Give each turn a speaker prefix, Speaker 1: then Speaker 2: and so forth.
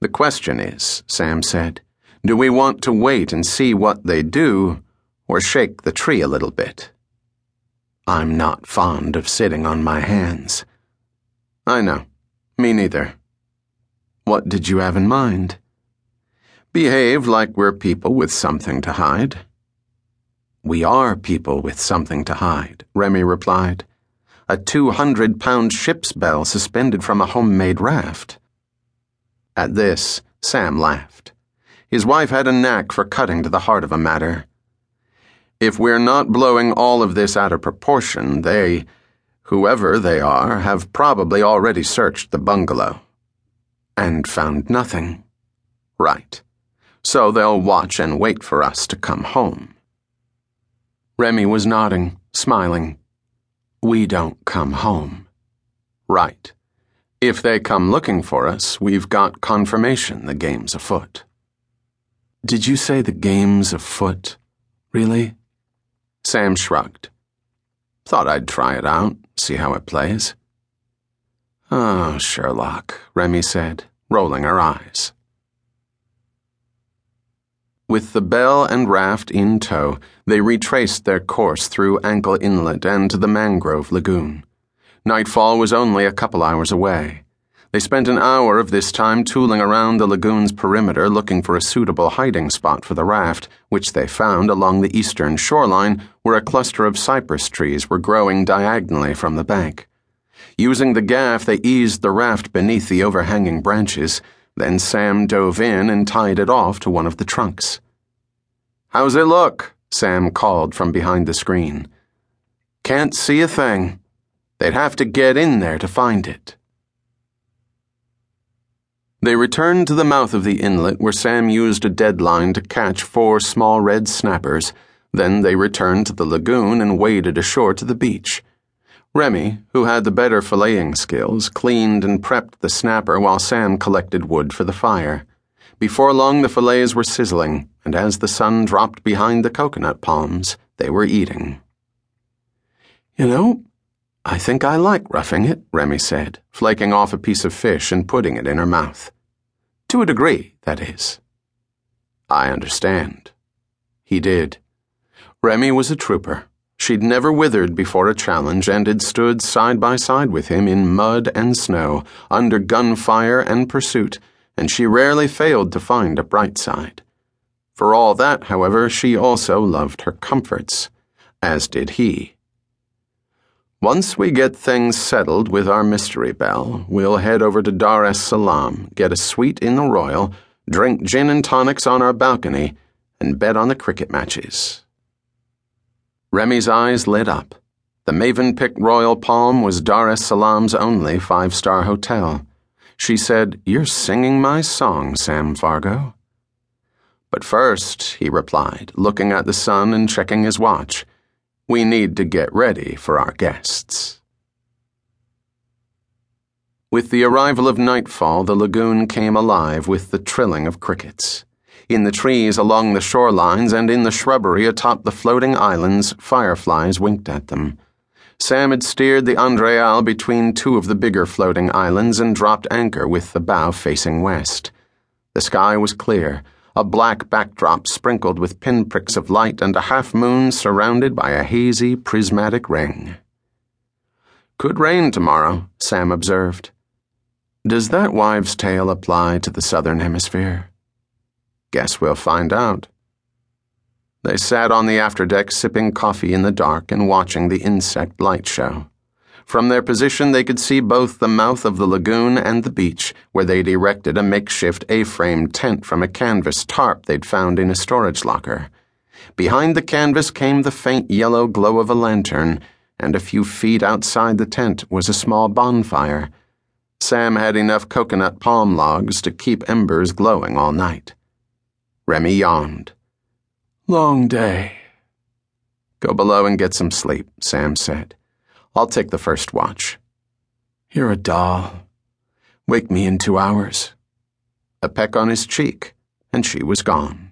Speaker 1: The question is, Sam said, do we want to wait and see what they do, or shake the tree a little bit? I'm not fond of sitting on my hands. I know. Me neither. What did you have in mind? Behave like we're people with something to hide. We are people with something to hide, Remi replied. A 200 pound ship's bell suspended from a homemade raft. At this, Sam laughed. His wife had a knack for cutting to the heart of a matter. If we're not blowing all of this out of proportion, they, whoever they are, have probably already searched the bungalow. And found nothing. Right. So they'll watch and wait for us to come home. Remi was nodding, smiling. We don't come home. Right. If they come looking for us, we've got confirmation the game's afoot. Did you say the game's afoot? Really? Sam shrugged. Thought I'd try it out, see how it plays. Oh, Sherlock, Remi said, rolling her eyes. With the bell and raft in tow, they retraced their course through Ankle Inlet and to the mangrove lagoon. Nightfall was only a couple hours away. They spent an hour of this time tooling around the lagoon's perimeter looking for a suitable hiding spot for the raft, which they found along the eastern shoreline where a cluster of cypress trees were growing diagonally from the bank. Using the gaff, they eased the raft beneath the overhanging branches. Then Sam dove in and tied it off to one of the trunks. How's it look? Sam called from behind the screen. Can't see a thing. They'd have to get in there to find it. They returned to the mouth of the inlet where Sam used a deadline to catch four small red snappers. Then they returned to the lagoon and waded ashore to the beach. Remi, who had the better filleting skills, cleaned and prepped the snapper while Sam collected wood for the fire. Before long, the fillets were sizzling, and as the sun dropped behind the coconut palms, they were eating. You know, think I like roughing it, Remi said, flaking off a piece of fish and putting it in her mouth. To a degree, that is. I understand. He did. Remi was a trooper. She'd never withered before a challenge and had stood side by side with him in mud and snow, under gunfire and pursuit, and she rarely failed to find a bright side. For all that, however, she also loved her comforts, as did he. Once we get things settled with our mystery bell, we'll head over to Dar es Salaam, get a suite in the Royal, drink gin and tonics on our balcony, and bet on the cricket matches. Remi's eyes lit up. The Maven Mövenpick Royal Palm was Dar es Salaam's only five star hotel. She said, You're singing my song, Sam Fargo. But first, he replied, looking at the sun and checking his watch. We need to get ready for our guests. With the arrival of nightfall, the lagoon came alive with the trilling of crickets. In the trees along the shorelines and in the shrubbery atop the floating islands, fireflies winked at them. Sam had steered the Andreal between two of the bigger floating islands and dropped anchor with the bow facing west. The sky was clear a black backdrop sprinkled with pinpricks of light and a half moon surrounded by a hazy, prismatic ring. Could rain tomorrow, Sam observed. Does that wives' tale apply to the southern hemisphere? Guess we'll find out. They sat on the afterdeck sipping coffee in the dark and watching the insect light show. From their position, they could see both the mouth of the lagoon and the beach, where they'd erected a makeshift A frame tent from a canvas tarp they'd found in a storage locker. Behind the canvas came the faint yellow glow of a lantern, and a few feet outside the tent was a small bonfire. Sam had enough coconut palm logs to keep embers glowing all night. Remi yawned. Long day. Go below and get some sleep, Sam said. I'll take the first watch. You're a doll. Wake me in two hours. A peck on his cheek, and she was gone.